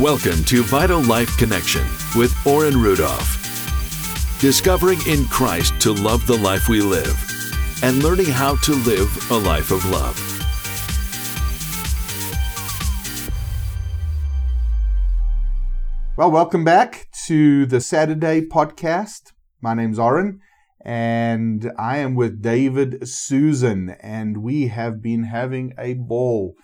Welcome to Vital Life Connection with Orrin Rudolph. Discovering in Christ to love the life we live and learning how to live a life of love. Well, welcome back to the Saturday podcast. My name's Orrin, and I am with David Suson, and we have been having a ball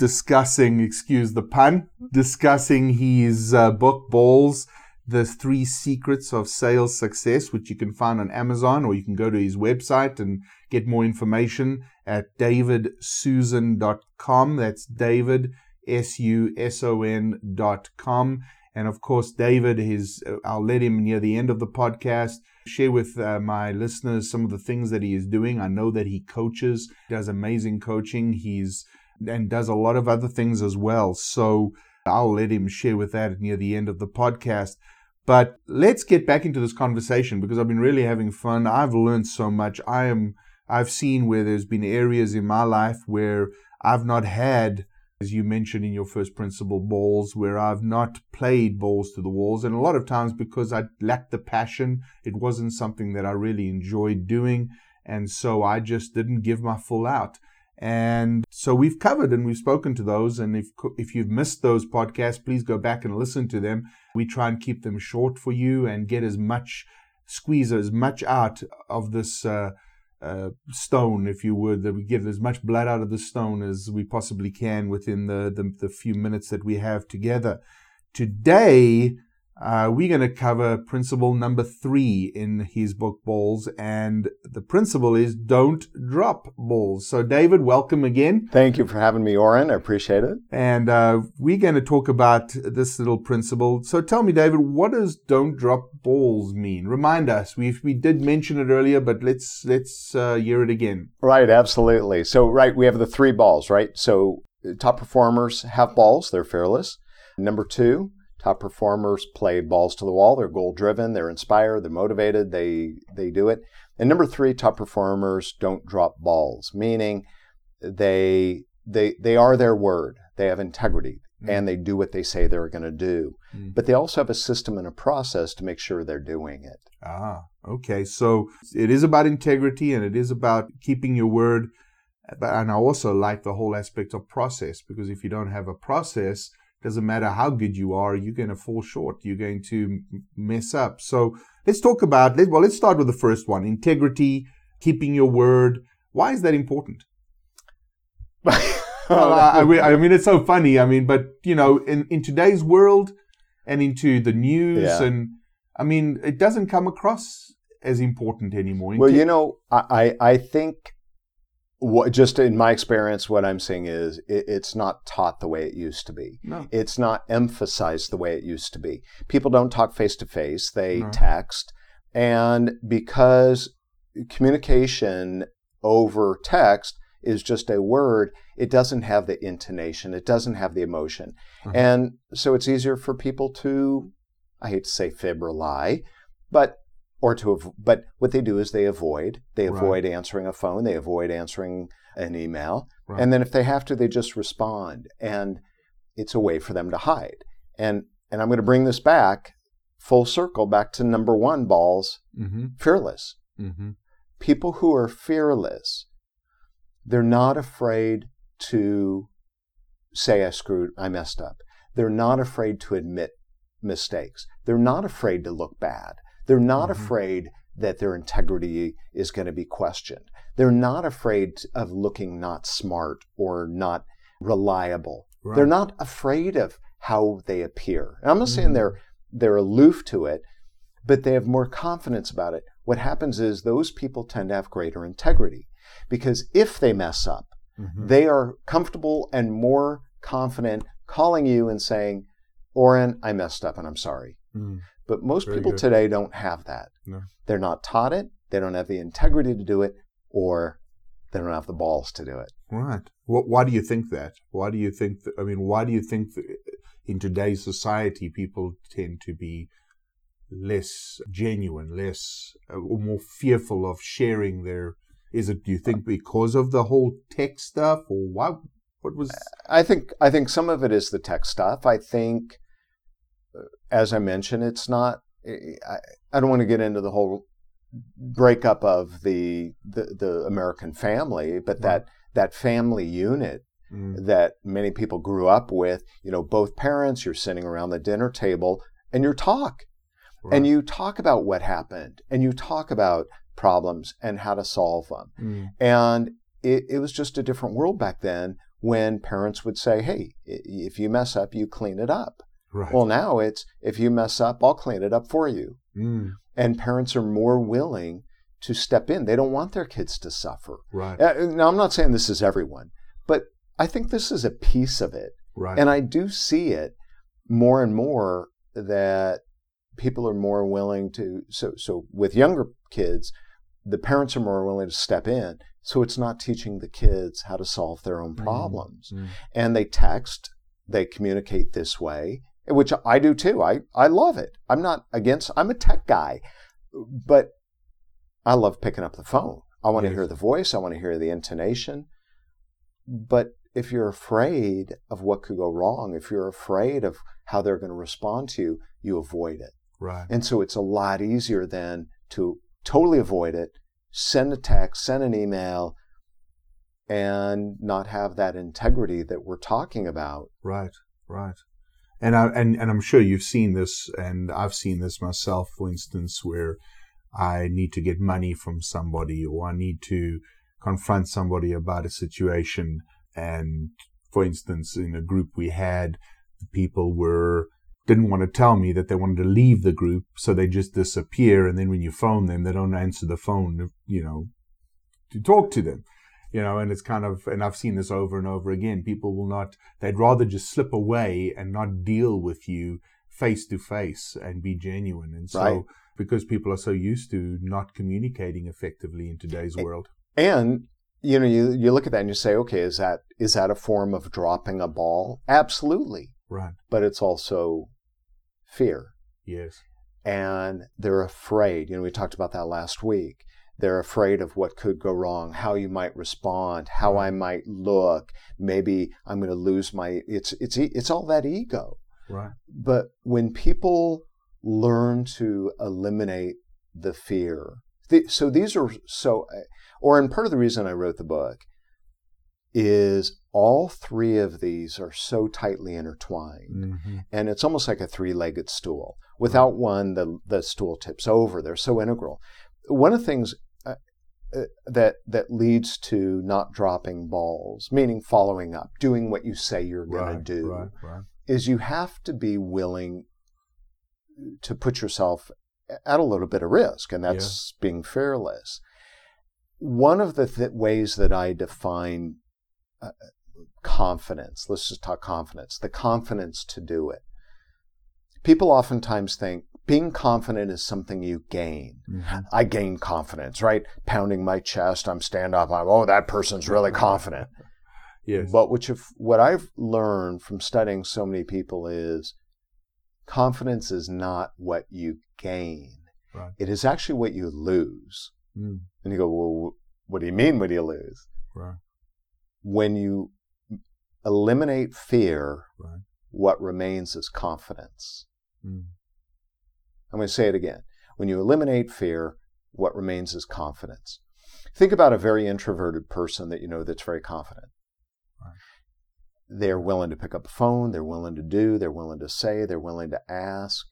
discussing, excuse the pun, discussing his uh, book Balls, The Three Secrets of Sales Success, which you can find on Amazon or you can go to his website and get more information at davidsuson.com. That's David, S U S O. And of course, David is, uh, I'll let him near the end of the podcast share with uh, my listeners some of the things that he is doing. I know that he coaches, does amazing coaching. He's and does a lot of other things as well. So I'll let him share with that near the end of the podcast. But let's get back into this conversation because I've been really having fun. I've learned so much. I am I've seen where there's been areas in my life where I've not had as you mentioned in your first principle balls where I've not played balls to the walls and a lot of times because I lacked the passion it wasn't something that I really enjoyed doing and so I just didn't give my full out and so we've covered and we've spoken to those. And if, if you've missed those podcasts, please go back and listen to them. We try and keep them short for you and get as much, squeeze as much out of this uh, uh, stone, if you would, that we get as much blood out of the stone as we possibly can within the, the, the few minutes that we have together. Today, uh, we're going to cover principle number three in his book Balls, and the principle is don't drop balls. So, David, welcome again. Thank you for having me, Orrin. I appreciate it. And uh, we're going to talk about this little principle. So, tell me, David, what does "don't drop balls" mean? Remind us. We we did mention it earlier, but let's let's uh, hear it again. Right, absolutely. So, right, we have the three balls, right? So, top performers have balls; they're fearless. Number two Top performers play balls to the wall. They're goal driven. They're inspired. They're motivated. They they do it. And number three, top performers don't drop balls, meaning they they they are their word. They have integrity mm. and they do what they say they're going to do. Mm. But they also have a system and a process to make sure they're doing it. Ah, okay. So it is about integrity and it is about keeping your word. But and I also like the whole aspect of process because if you don't have a process, doesn't matter how good you are, you're going to fall short. You're going to mess up. So let's talk about, well, let's start with the first one integrity, keeping your word. Why is that important? well, I, I, mean, it's so funny. I mean, but, you know, in, in today's world and into the news, yeah. and I mean, it doesn't come across as important anymore. Well, you know, I, I think what, just in my experience, what I'm seeing is it, it's not taught the way it used to be. No. It's not emphasized the way it used to be. People don't talk face to face, they no. text. And because communication over text is just a word, it doesn't have the intonation, it doesn't have the emotion. Uh-huh. And so it's easier for people to, I hate to say fib or lie, but or to av- but what they do is they avoid they avoid right. answering a phone they avoid answering an email right. and then if they have to they just respond and it's a way for them to hide and and i'm going to bring this back full circle back to number one balls mm-hmm. fearless mm-hmm. people who are fearless they're not afraid to say i screwed i messed up they're not afraid to admit mistakes they're not afraid to look bad they're not mm-hmm. afraid that their integrity is going to be questioned. They're not afraid of looking not smart or not reliable. Right. They're not afraid of how they appear. And I'm not mm-hmm. saying they're they're aloof to it, but they have more confidence about it. What happens is those people tend to have greater integrity because if they mess up, mm-hmm. they are comfortable and more confident calling you and saying, Orrin, I messed up and I'm sorry. Mm. But most Very people good. today don't have that. No. They're not taught it, they don't have the integrity to do it, or they don't have the balls to do it. Right. Well, why do you think that? Why do you think that? I mean, why do you think that in today's society people tend to be less genuine, less uh, or more fearful of sharing their? Is it? Do you think because of the whole tech stuff, or why? What was? I think I think some of it is the tech stuff. I think, as I mentioned, it's not. I, I don't want to get into the whole breakup of the the, the American family, but right. that that family unit mm. that many people grew up with. You know, both parents. You're sitting around the dinner table and you talk, right. and you talk about what happened, and you talk about problems and how to solve them. Mm. And it, it was just a different world back then when parents would say, "Hey, if you mess up, you clean it up." Right. Well, now it's if you mess up, I'll clean it up for you. Mm. And parents are more willing to step in. They don't want their kids to suffer. Right. Uh, now, I'm not saying this is everyone, but I think this is a piece of it. Right. And I do see it more and more that people are more willing to. So, so with younger kids, the parents are more willing to step in. So it's not teaching the kids how to solve their own mm-hmm. problems. Mm-hmm. And they text, they communicate this way, which I do too. I, I love it. I'm not against, I'm a tech guy, but I love picking up the phone. I want yes. to hear the voice, I want to hear the intonation. But if you're afraid of what could go wrong, if you're afraid of how they're going to respond to you, you avoid it. Right. And so it's a lot easier then to totally avoid it, send a text, send an email, and not have that integrity that we're talking about. Right, right. And I and, and I'm sure you've seen this, and I've seen this myself, for instance, where I need to get money from somebody or I need to confront somebody about a situation. And for instance, in a group we had, the people were didn't want to tell me that they wanted to leave the group, so they just disappear. And then when you phone them, they don't answer the phone, you know, to talk to them, you know, and it's kind of, and I've seen this over and over again. People will not, they'd rather just slip away and not deal with you face to face and be genuine. And so, right. because people are so used to not communicating effectively in today's world. And, you know, you, you look at that and you say, okay, is that, is that a form of dropping a ball? Absolutely. Right. But it's also fear. Yes. And they're afraid. You know, we talked about that last week. They're afraid of what could go wrong, how you might respond, how I might look. Maybe I'm going to lose my. It's it's it's all that ego. Right. But when people learn to eliminate the fear, so these are so, or and part of the reason I wrote the book is all three of these are so tightly intertwined mm-hmm. and it's almost like a three-legged stool without one the, the stool tips over they're so integral one of the things uh, uh, that that leads to not dropping balls meaning following up doing what you say you're going right, to do right, is you have to be willing to put yourself at a little bit of risk and that's yeah. being fearless one of the th- ways that i define uh, confidence. Let's just talk confidence. The confidence to do it. People oftentimes think being confident is something you gain. Mm-hmm. I gain confidence, right? Pounding my chest, I'm stand up, I'm, oh, that person's really confident. yes. But which if, what I've learned from studying so many people is confidence is not what you gain. Right. It is actually what you lose. Mm. And you go, well, what do you mean, what do you lose? Right. When you eliminate fear, right. what remains is confidence. Mm. I'm going to say it again. When you eliminate fear, what remains is confidence. Think about a very introverted person that you know that's very confident. Right. They're willing to pick up a phone, they're willing to do, they're willing to say, they're willing to ask.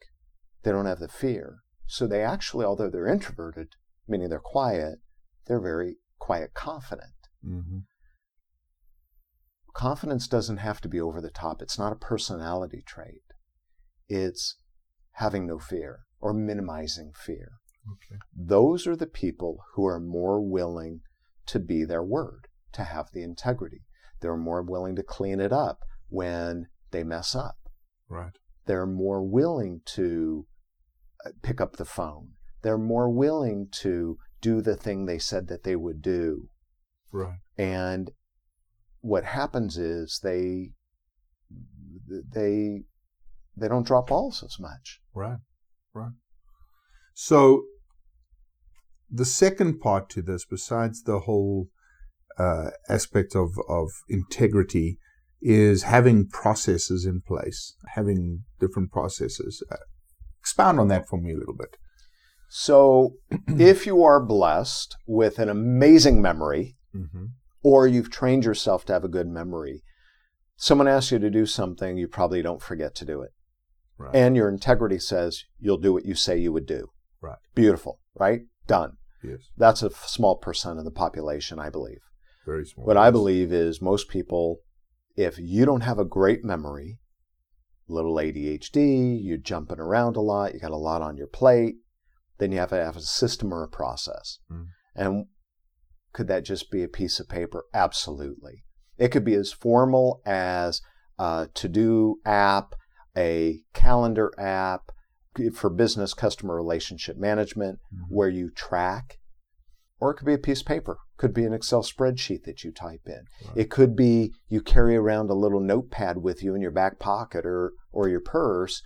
They don't have the fear. So they actually, although they're introverted, meaning they're quiet, they're very quiet confident. Mm-hmm confidence doesn't have to be over the top. It's not a personality trait. It's having no fear or minimizing fear. Okay. Those are the people who are more willing to be their word, to have the integrity. They're more willing to clean it up when they mess up. Right. They're more willing to uh, pick up the phone. They're more willing to do the thing they said that they would do. Right. And what happens is they they they don't drop balls as much. Right, right. So the second part to this, besides the whole uh, aspect of, of integrity is having processes in place, having different processes. Uh, expound on that for me a little bit. So, if you are blessed with an amazing memory, mm-hmm. or you've trained yourself to have a good memory, someone asks you to do something, you probably don't forget to do it. Right. And your integrity says you'll do what you say you would do. Right. Beautiful, right? Done. Yes. That's a small percent of the population, I believe. Very small. What I believe is most people, if you don't have a great memory, little ADHD, you're jumping around a lot, you got a lot on your plate, then you have to have a system or a process. Mm. And could that just be a piece of paper? Absolutely. It could be as formal as a to do app, a calendar app for business customer relationship management mm-hmm. where you track, or it could be a piece of paper. Could be an Excel spreadsheet that you type in. Right. It could be you carry around a little notepad with you in your back pocket or or your purse,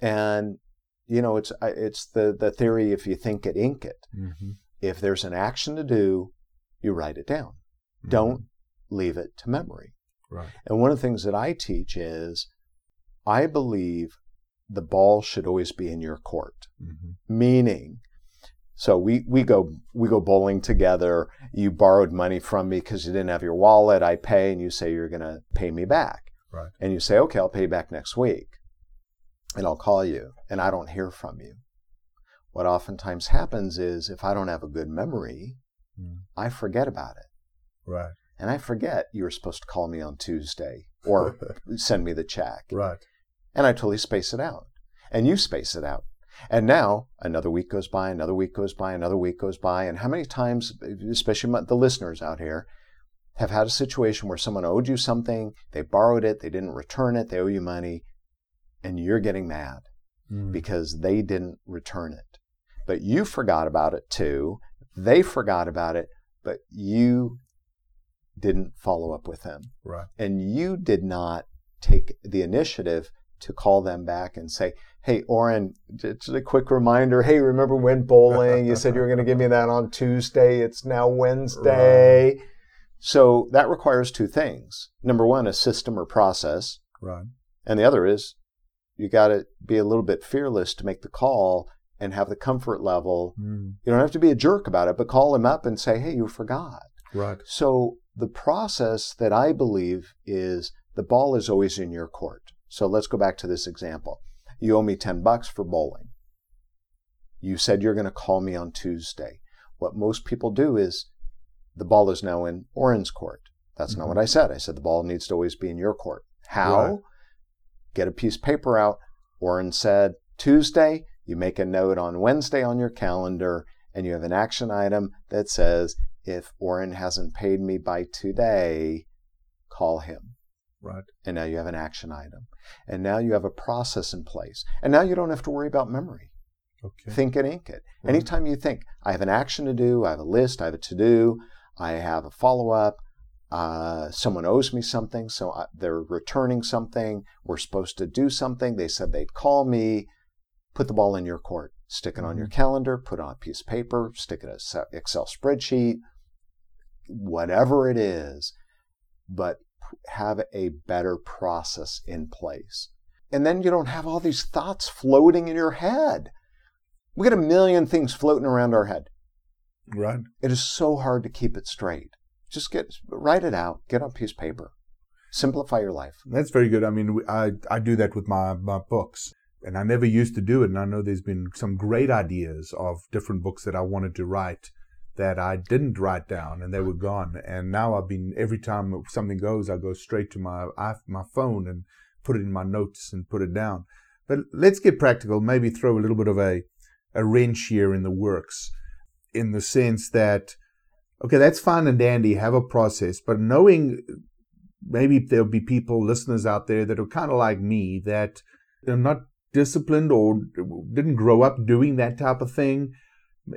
and you know it's it's the the theory if you think it, ink it. Mm-hmm. If there's an action to do, you write it down. Mm-hmm. Don't leave it to memory. Right. And one of the things that I teach is I believe the ball should always be in your court. Mm-hmm. Meaning, so we, we go we go bowling together. You borrowed money from me because you didn't have your wallet. I pay, and you say you're going to pay me back. Right. And you say, okay, I'll pay you back next week, and I'll call you, and I don't hear from you. What oftentimes happens is if I don't have a good memory, mm. I forget about it. Right. And I forget you were supposed to call me on Tuesday or send me the check. Right. And I totally space it out. And you space it out. And now another week goes by, another week goes by, another week goes by. And how many times, especially the listeners out here, have had a situation where someone owed you something, they borrowed it, they didn't return it, they owe you money, and you're getting mad mm. because they didn't return it. But you forgot about it too. They forgot about it, but you didn't follow up with them. Right. And you did not take the initiative to call them back and say, Hey, Orrin, just a quick reminder. Hey, remember when bowling? You said you were going to give me that on Tuesday. It's now Wednesday. Right. So that requires two things. Number one, a system or process. Right. And the other is you got to be a little bit fearless to make the call and have the comfort level. Mm. You don't have to be a jerk about it, but call him up and say, Hey, you forgot. Right. So the process that I believe is the ball is always in your court. So let's go back to this example. You owe me 10 bucks for bowling. You said you're going to call me on Tuesday. What most people do is the ball is now in Orrin's court. That's mm-hmm. not what I said. I said the ball needs to always be in your court. How? Right. Get a piece of paper out. Orrin said Tuesday. You make a note on Wednesday on your calendar, and you have an action item that says if Orrin hasn't paid me by today, call him. Right. And now you have an action item. And now you have a process in place. And now you don't have to worry about memory. Okay. Think it, ink it. Right. Anytime you think, I have an action to do, I have a list, I have a to do, I have a follow up, uh, someone owes me something, so I, they're returning something, we're supposed to do something, they said they'd call me, put the ball in your court. Stick it mm-hmm. on your mm-hmm. calendar, put it on a piece of paper, stick it in an Excel spreadsheet, whatever it is, but have a better process in place. And then you don't have all these thoughts floating in your head. We get a million things floating around our head. Right. It is so hard to keep it straight. Just get write it out, get on a piece of paper. Simplify your life. That's very good. I mean, I, I do that with my, my books and I never used to do it. And I know there's been some great ideas of different books that I wanted to write that I didn't write down and they were gone. And now I've been, every time something goes, I go straight to my, my phone and put it in my notes and put it down. But let's get practical, maybe throw a little bit of a, a wrench here in the works in the sense that, okay, that's fine and dandy, have a process, but knowing maybe there'll be people, listeners out there that are kind of like me that are not disciplined or didn't grow up doing that type of thing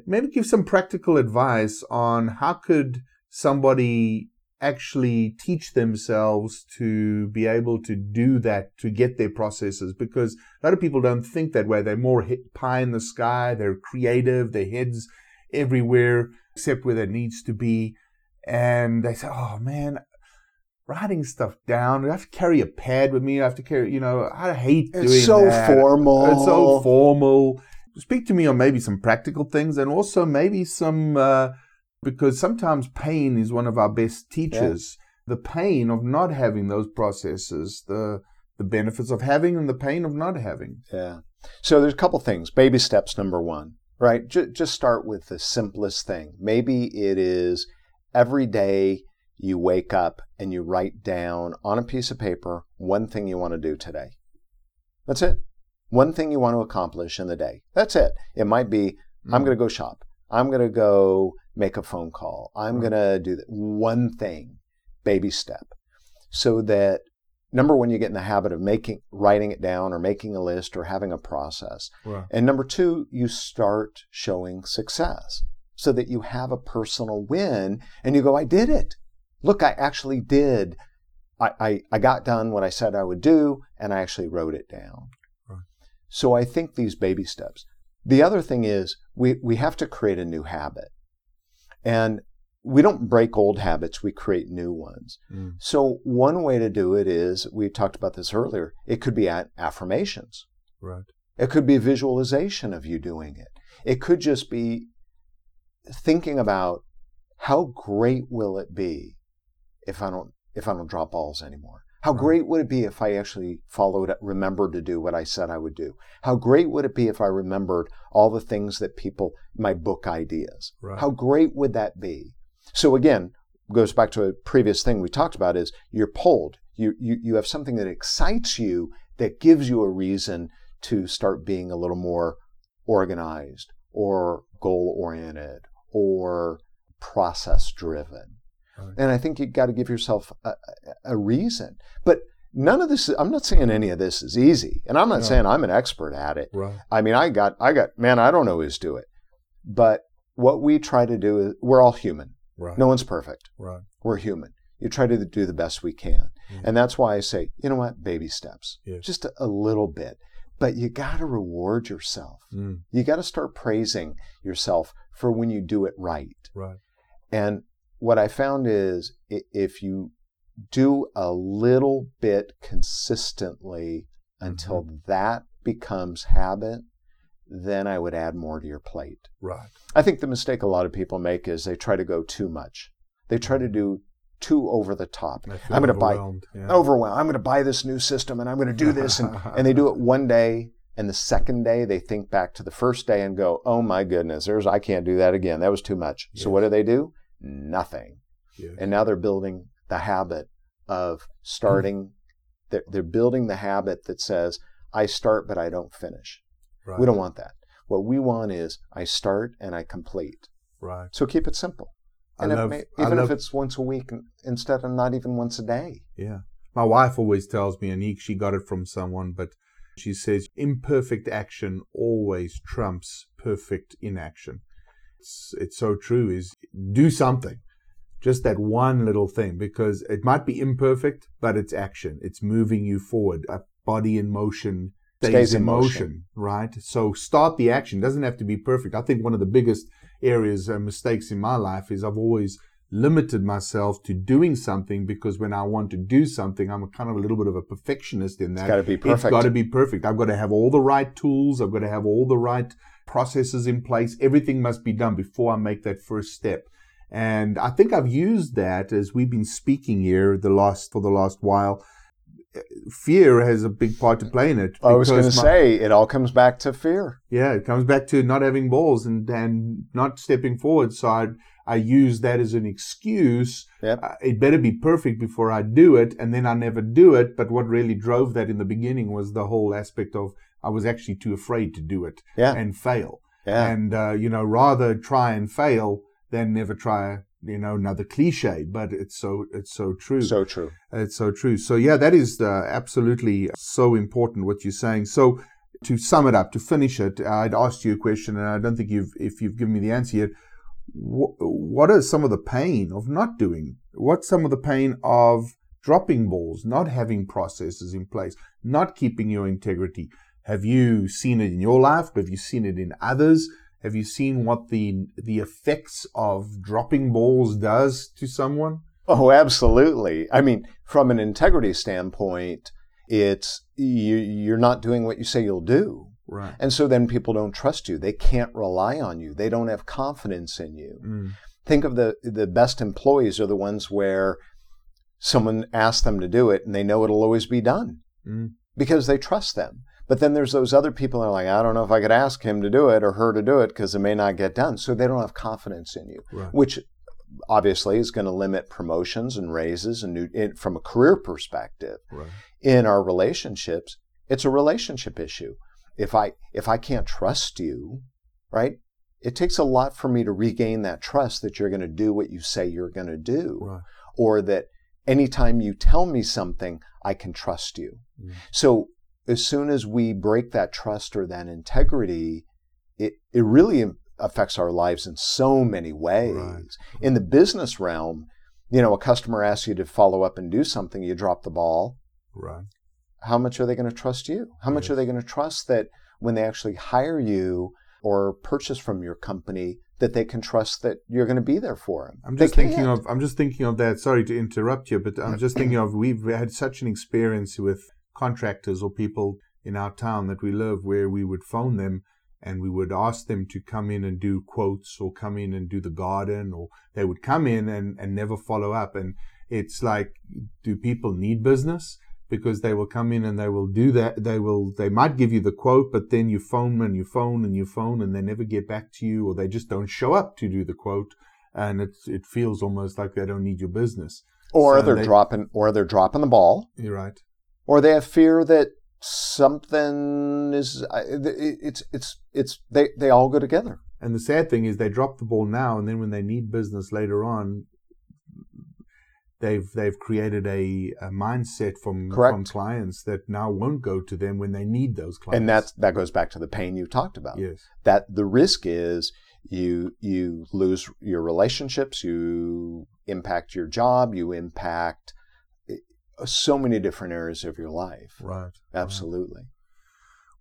maybe give some practical advice on how could somebody actually teach themselves to be able to do that to get their processes because a lot of people don't think that way they're more pie in the sky they're creative their heads everywhere except where there needs to be and they say, "Oh man, writing stuff down. I have to carry a pad with me. I have to carry, you know, I hate doing it. it's doing so that. formal. It's so formal. Speak to me on maybe some practical things and also maybe some, uh, because sometimes pain is one of our best teachers. Yeah. The pain of not having those processes, the the benefits of having and the pain of not having. Yeah. So there's a couple things. Baby steps number one, right? J- just start with the simplest thing. Maybe it is every day you wake up and you write down on a piece of paper one thing you want to do today. That's it. One thing you want to accomplish in the day. That's it. It might be mm-hmm. I'm going to go shop. I'm going to go make a phone call. I'm mm-hmm. going to do one thing, baby step. So that number one, you get in the habit of making, writing it down or making a list or having a process. Wow. And number two, you start showing success so that you have a personal win and you go, I did it look, I actually did. I, I, I got done what I said I would do, and I actually wrote it down. So I think these baby steps. The other thing is we, we have to create a new habit. And we don't break old habits, we create new ones. Mm. So one way to do it is, we talked about this earlier, it could be at affirmations. Right. It could be a visualization of you doing it. It could just be thinking about how great will it be if I don't if I don't drop balls anymore? How great would it be if I actually followed, remembered to do what I said I would do? How great would it be if I remembered all the things that people, my book ideas? Right. How great would that be? So again, goes back to a previous thing we talked about is you're pulled. You, you, you have something that excites you that gives you a reason to start being a little more organized or goal oriented or process driven. Right. And I think you got to give yourself a, a, reason. But none of this, I'm not saying any of this is easy. And I'm not no. saying I'm an expert at it. Right. I mean, I got, I got, man, I don't know who's do it. But what we try to do is, we're all human. Right. No one's perfect. Right. We're human. You try to do the best we can. Mm. And that's why I say, you know what? Baby steps. Yes. Just a, a little bit. But you got to reward yourself. Mm. You got to start praising yourself for when you do it right. Right. And what I found is if you do a little bit consistently until mm-hmm. that becomes habit, then I would add more to your plate. Right. I think the mistake a lot of people make is they try to go too much. They try to do too over the top. I'm going to buy yeah. overwhelmed. I'm going to buy this new system and I'm going to do this and, and they do it one day and the second day they think back to the first day and go, "Oh my goodness, there's I can't do that again. That was too much." Yes. So what do they do? Nothing. And now they're building the habit of starting, mm. they're, they're, building the habit that says, I start, but I don't finish. Right. We don't want that. What we want is, I start and I complete. Right. So keep it simple. And love, may, even love, if it's once a week instead of not even once a day. Yeah. My wife always tells me, and she got it from someone, but she says imperfect action always trumps perfect inaction it's, it's so true is do something. Just that one little thing because it might be imperfect, but it's action. It's moving you forward. A body in motion stays, stays in motion, motion, right? So start the action. It doesn't have to be perfect. I think one of the biggest areas and mistakes in my life is I've always limited myself to doing something because when I want to do something, I'm a kind of a little bit of a perfectionist in that. It's got to be perfect. It's got to be perfect. I've got to have all the right tools. I've got to have all the right processes in place. Everything must be done before I make that first step. And I think I've used that as we've been speaking here the last for the last while. Fear has a big part to play in it. I was going to say it all comes back to fear. Yeah, it comes back to not having balls and and not stepping forward. So I I use that as an excuse. Yep. Uh, it better be perfect before I do it, and then I never do it. But what really drove that in the beginning was the whole aspect of I was actually too afraid to do it yeah. and fail. Yeah. And, uh, you know, rather try and fail than never try, you know, another cliche, but it's so, it's so true. So true. It's so true. So yeah, that is uh, absolutely so important what you're saying. So to sum it up, to finish it, I'd asked you a question and I don't think you've, if you've given me the answer yet. What are some of the pain of not doing? What's some of the pain of dropping balls, not having processes in place, not keeping your integrity? Have you seen it in your life? Have you seen it in others? have you seen what the the effects of dropping balls does to someone? Oh, absolutely. I mean, from an integrity standpoint, it's you, you're not doing what you say you'll do. Right. And so then people don't trust you. They can't rely on you. They don't have confidence in you. Mm. Think of the the best employees are the ones where someone asks them to do it and they know it'll always be done Mm. because they trust them. But then there's those other people that are like, I don't know if I could ask him to do it or her to do it because it may not get done. So they don't have confidence in you, Right. which obviously is going to limit promotions and raises and new, it, from a career perspective Right. in our relationships. It's a relationship issue. If I if I can't trust you, right? It takes a lot for me to regain that trust that you're going to do what you say you're going to do Right. or that anytime you tell me something, I can trust you. Mm. So as soon as we break that trust or that integrity, it, it really affects our lives in so many ways. Right. In the business realm, you know, a customer asks you to follow up and do something, you drop the ball. Right. How much are they going to trust you? How much Yes. are they going to trust that when they actually hire you or purchase from your company, that they can trust that you're going to be there for them? I'm They just thinking can't. of I'm just thinking of that. Sorry to interrupt you, but I'm just thinking of we've had such an experience with contractors or people in our town that we live where we would phone them and we would ask them to come in and do quotes or come in and do the garden or they would come in and, and never follow up. And it's like, do people need business? Because they will come in and they will do that. They will, they might give you the quote, but then you phone and you phone and you phone and they never get back to you or they just don't show up to do the quote. And it, it feels almost like they don't need your business. or So they're they- dropping, or they're dropping the ball. You're right. Or they have fear that something is it's it's it's they they all go together And the sad thing is they drop the ball now, and then when they need business later on, they've they've created a, a mindset from Correct. from clients that now won't go to them when they need those clients. and that's that goes back to the pain you talked about yes, that the risk is you you lose your relationships you impact your job you impact so many different areas of your life right. absolutely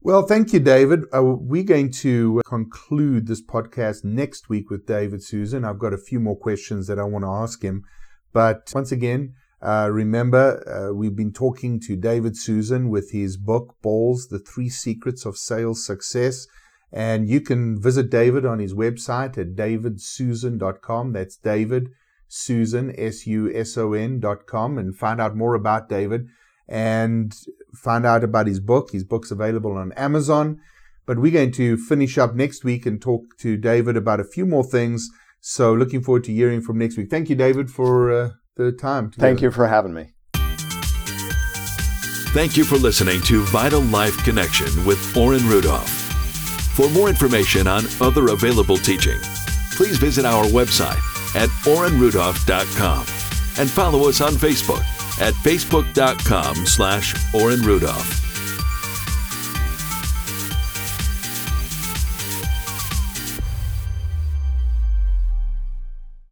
Well, thank you, David. Uh, we're going to conclude this podcast next week with David Suson. I've got a few more questions that I want to ask him. But once again, uh, remember, uh, we've been talking to David Suson with his book, Balls The Three Secrets of Sales Success. And you can visit David on his website at davidsuson.com. That's David Suson, S U S O N dot com, and find out more about David and find out about his book. His book's available on Amazon. But we're going to finish up next week and talk to David about a few more things. So looking forward to hearing from next week. Thank you, David, for uh, the time. thank you for having me Thank you for listening to Vital Life Connection with Oren Rudolph. For more information on other available teaching, please visit our website at orenrudolph.com and follow us on Facebook at facebook.com slash Oren Rudolph.